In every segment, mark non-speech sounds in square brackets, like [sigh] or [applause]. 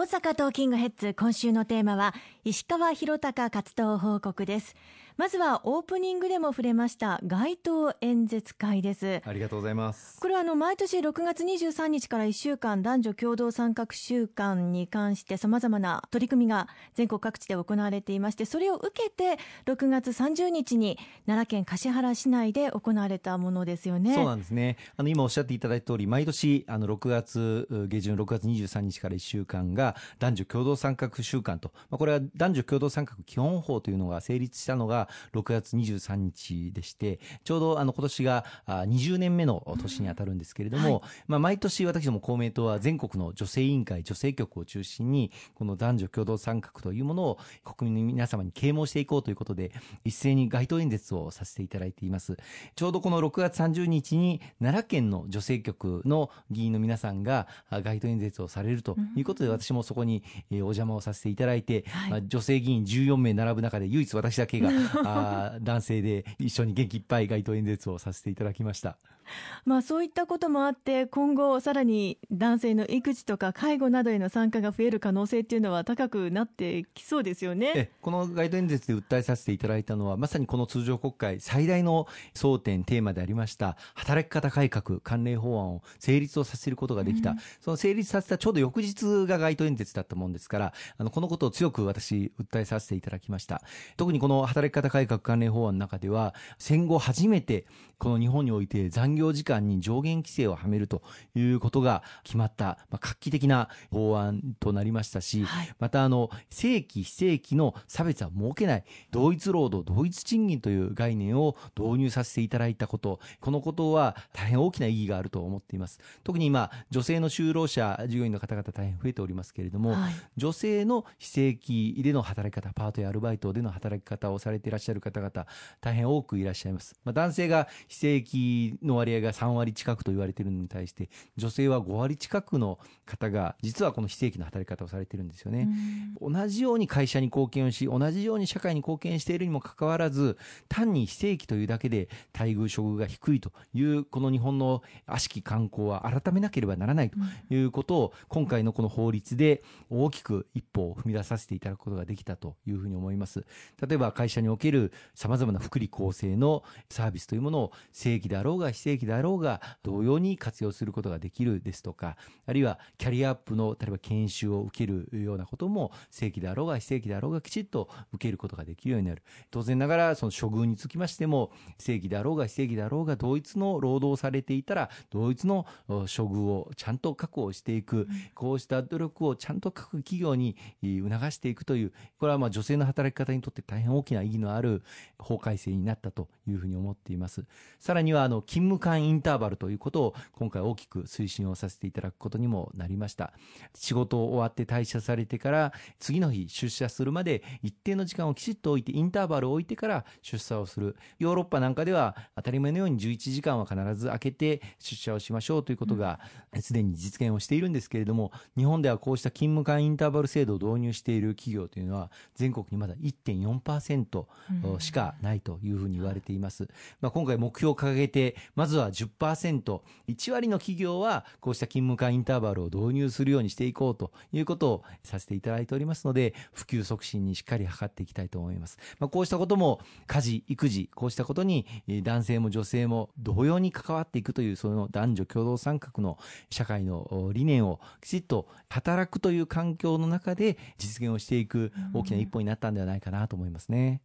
大阪トーキングヘッズ今週のテーマは石川博隆活動報告です。まずはオープニングでも触れました街頭演説会です。ありがとうございます。これはあの毎年6月23日から1週間男女共同参画週間に関してさまざまな取り組みが全国各地で行われていましてそれを受けて6月30日に奈良県橿原市内で行われたものですよね。そうなんですね。あの今おっしゃっていただいた通り毎年あの6月下旬6月23日から1週間が男女共同参画週間と、まあ、これは男女共同参画基本法というのが成立したのが6月23日でして、ちょうどあの今年が20年目の年に当たるんですけれども、はい、まあ毎年私ども公明党は全国の女性委員会、女性局を中心に、この男女共同参画というものを国民の皆様に啓蒙していこうということで、一斉に街頭演説をさせていただいています。ちょうどこの6月30日に奈良県の女性局の議員の皆さんが街頭演説をされるということで、私もそこにお邪魔をさせていただいて、はい、女性議員14名並ぶ中で唯一私だけが [laughs] あ男性で一緒に元気いっぱい街頭演説をさせていただきました。[laughs] まあ、そういったこともあって今後さらに男性の育児とか介護などへの参加が増える可能性っていうのは高くなってきそうですよね。この街頭演説で訴えさせていただいたのはまさにこの通常国会最大の争点テーマでありました働き方改革関連法案を成立をさせることができた、うん、その成立させたちょうど翌日が街頭演説だったもんですからあのこのことを強く私訴えさせていただきました。特にこの働き方改革関連法案の中では戦後初めてこの日本において残業時間に上限規制をはめるということが決まった、まあ、画期的な法案となりましたし、はい、またあの正規非正規の差別は設けない同一労働同一賃金という概念を導入させていただいたことこのことは大変大きな意義があると思っています。特に今女性の就労者従業員の方々大変増えておりますけれども、はい、女性の非正規での働き方パートやアルバイトでの働き方をされていらっしゃる方々大変多くいらっしゃいます、まあ、男性が非正規の割合が3割近くと言われているのに対して女性は5割近くの方が実はこの非正規の働き方をされているんですよね。同じように会社に貢献をし同じように社会に貢献しているにもかかわらず単に非正規というだけで待遇処遇が低いというこの日本の悪しき観光は改めなければならないということを今回のこの法律で大きく一歩を踏み出させていただくことができたというふうに思います。例えば会社におけるさまざまな福利厚生のサービスというものを正規であろうが非正規であろうが同様に活用することができるですとかあるいはキャリアアップの例えば研修を受けるようなことも正規であろうが非正規であろうがきちっと受けることができるようになる。当然ながらその処遇につきましても正規であろうが非正規であろうが同一の労働をされていたら同一の処遇をちゃんと確保していく、こうした努力をちゃんと各企業に促していくというこれはまあ女性の働き方にとって大変大きな意義のある法改正になったというふうに思っています。さらにはあの勤務間インターバルということを今回大きく推進をさせていただくことにもなりました。仕事終わって退社されてから次の日出社するまで一定の時間をきちっと置いてインターバルを置いてから出社をする。ヨーロッパなんかでは当たり前のように11時間は必ず空けて出社をしましょうということがすでに実現をしているんですけれども日本ではこうした勤務間インターバル制度を導入している企業というのは全国にまだ1.4%しかないというふうに言われています、まあ、今回目標を掲げてまずは10%、1割の企業はこうした勤務間インターバルを導入するようにしていこうということをさせていただいておりますので、普及促進にしっかり図っていきたいと思います。まあ、こうしたことも家事、育児、こうしたことに男性も女性も同様に関わっていくというその男女共同参画の社会の理念をきちっと働くという環境の中で実現をしていく大きな一歩になったんではないかなと思いますね。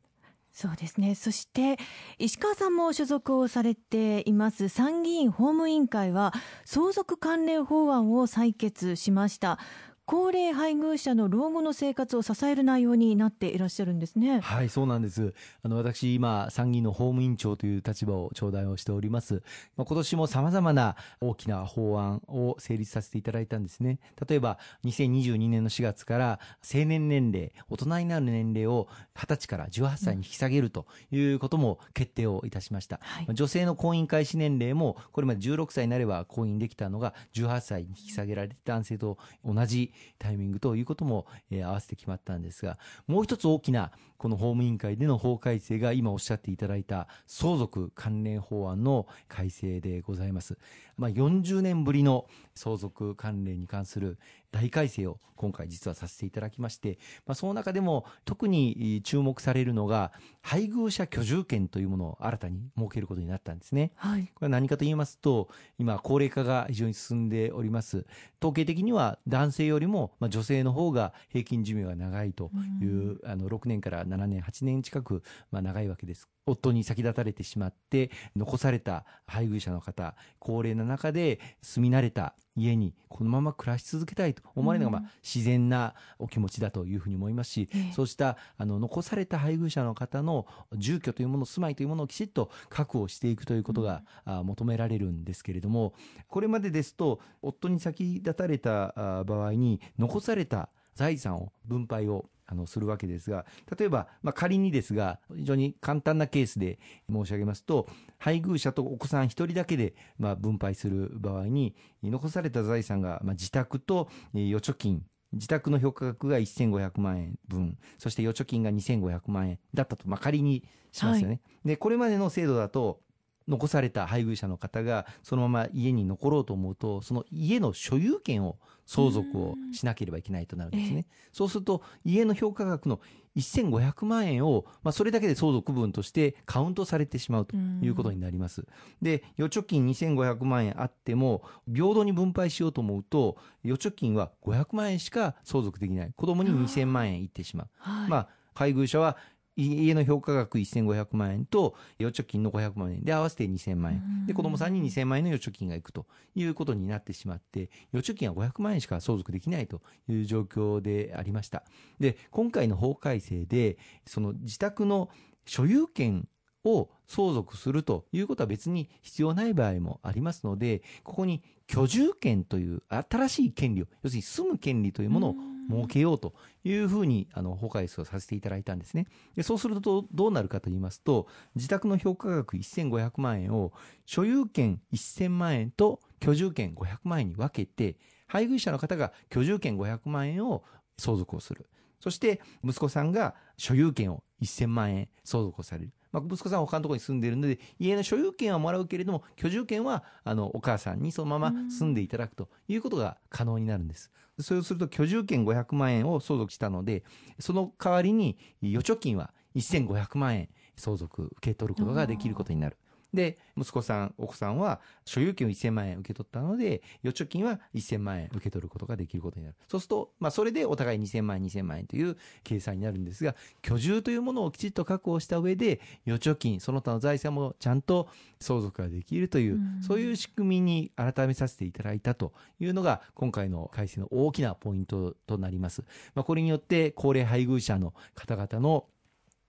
そうですね。そして石川さんも所属をされています。参議院法務委員会は相続関連法案を採決しました。高齢配偶者の老後の生活を支える内容になっていらっしゃるんですね。はい、そうなんです。あの私今参議院の法務委員長という立場を頂戴をしております。まあ、今年も様々な大きな法案を成立させていただいたんですね。例えば2022年の4月から成年年齢、大人になる年齢を20歳から18歳に引き下げるということも決定をいたしました。はい、女性の婚姻開始年齢もこれまで16歳になれば婚姻できたのが18歳に引き下げられて男性と同じタイミングということも、えー、合わせて決まったんですが、もう一つ大きなこの法務委員会での法改正が今おっしゃっていただいた相続関連法案の改正でございます。まあ、40年ぶりの相続関連に関する大改正を今回実はさせていただきまして、まあ、その中でも特に注目されるのが配偶者居住権というものを新たに設けることになったんですね。はい、これは何かと言いますと今高齢化が非常に進んでおります統計的には男性よりもまあ女性の方が平均寿命が長いという、あの6年から7年8年近くまあ長いわけです。夫に先立たれてしまって残された配偶者の方高齢な中で住み慣れた家にこのまま暮らし続けたいと思われるのがまあ自然なお気持ちだというふうに思いますし、うん、そうしたあの残された配偶者の方の住居というもの住まいというものをきちっと確保していくということが、うん、求められるんですけれどもこれまでですと夫に先立たれた場合に残された財産を分配をあのするわけですが例えば、まあ、仮にですが非常に簡単なケースで申し上げますと配偶者とお子さん1人だけで、まあ、分配する場合に残された財産が、まあ、自宅と預貯金自宅の評価額が1500万円分そして預貯金が2500万円だったと、まあ、仮にしますよね。はい、でこれまでの制度だと残された配偶者の方がそのまま家に残ろうと思うとその家の所有権を相続をしなければいけないとなるんですね。そうすると家の評価額の1500万円を、まあ、それだけで相続分としてカウントされてしまうということになります。で預貯金2500万円あっても平等に分配しようと思うと預貯金は500万円しか相続できない子供に2000万円いってしまう。まあ配偶者は家の評価額1500万円と預貯金の500万円。で合わせて2000万円。で子供さんに2000万円の預貯金がいくということになってしまって預貯金は500万円しか相続できないという状況でありました。で今回の法改正でその自宅の所有権を相続するということは別に必要ない場合もありますのでここに居住権という新しい権利を要するに住む権利というものを設けようというふうにあの法改正をさせていただいたんですね。でそうするとどうなるかと言いますと自宅の評価額1500万円を所有権1000万円と居住権500万円に分けて配偶者の方が居住権500万円を相続をする。そして息子さんが所有権を1000万円相続をされるまあ、息子さんは他のところに住んでいるので家の所有権はもらうけれども居住権はあのお母さんにそのまま住んでいただくということが可能になるんです。そうすると居住権500万円を相続したのでその代わりに預貯金は1500万円相続受け取ることができることになる。で息子さんお子さんは所有権を1000万円受け取ったので預貯金は1000万円受け取ることができることになるそうすると、まあ、それでお互い2000万円2000万円という計算になるんですが居住というものをきちっと確保した上で預貯金その他の財産もちゃんと相続ができるという、うそういう仕組みに改めさせていただいたというのが今回の改正の大きなポイントとなります。まあ、これによって高齢配偶者の方々の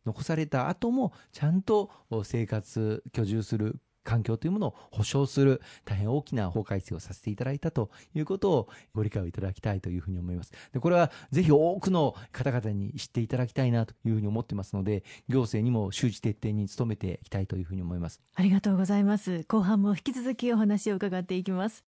残された後もちゃんと生活居住する環境というものを保障する大変大きな法改正をさせていただいたということをご理解をいただきたいというふうに思います。でこれはぜひ多くの方々に知っていただきたいなというふうに思ってますので行政にも周知徹底に努めていきたいというふうに思います。ありがとうございます。後半も引き続きお話を伺っていきます。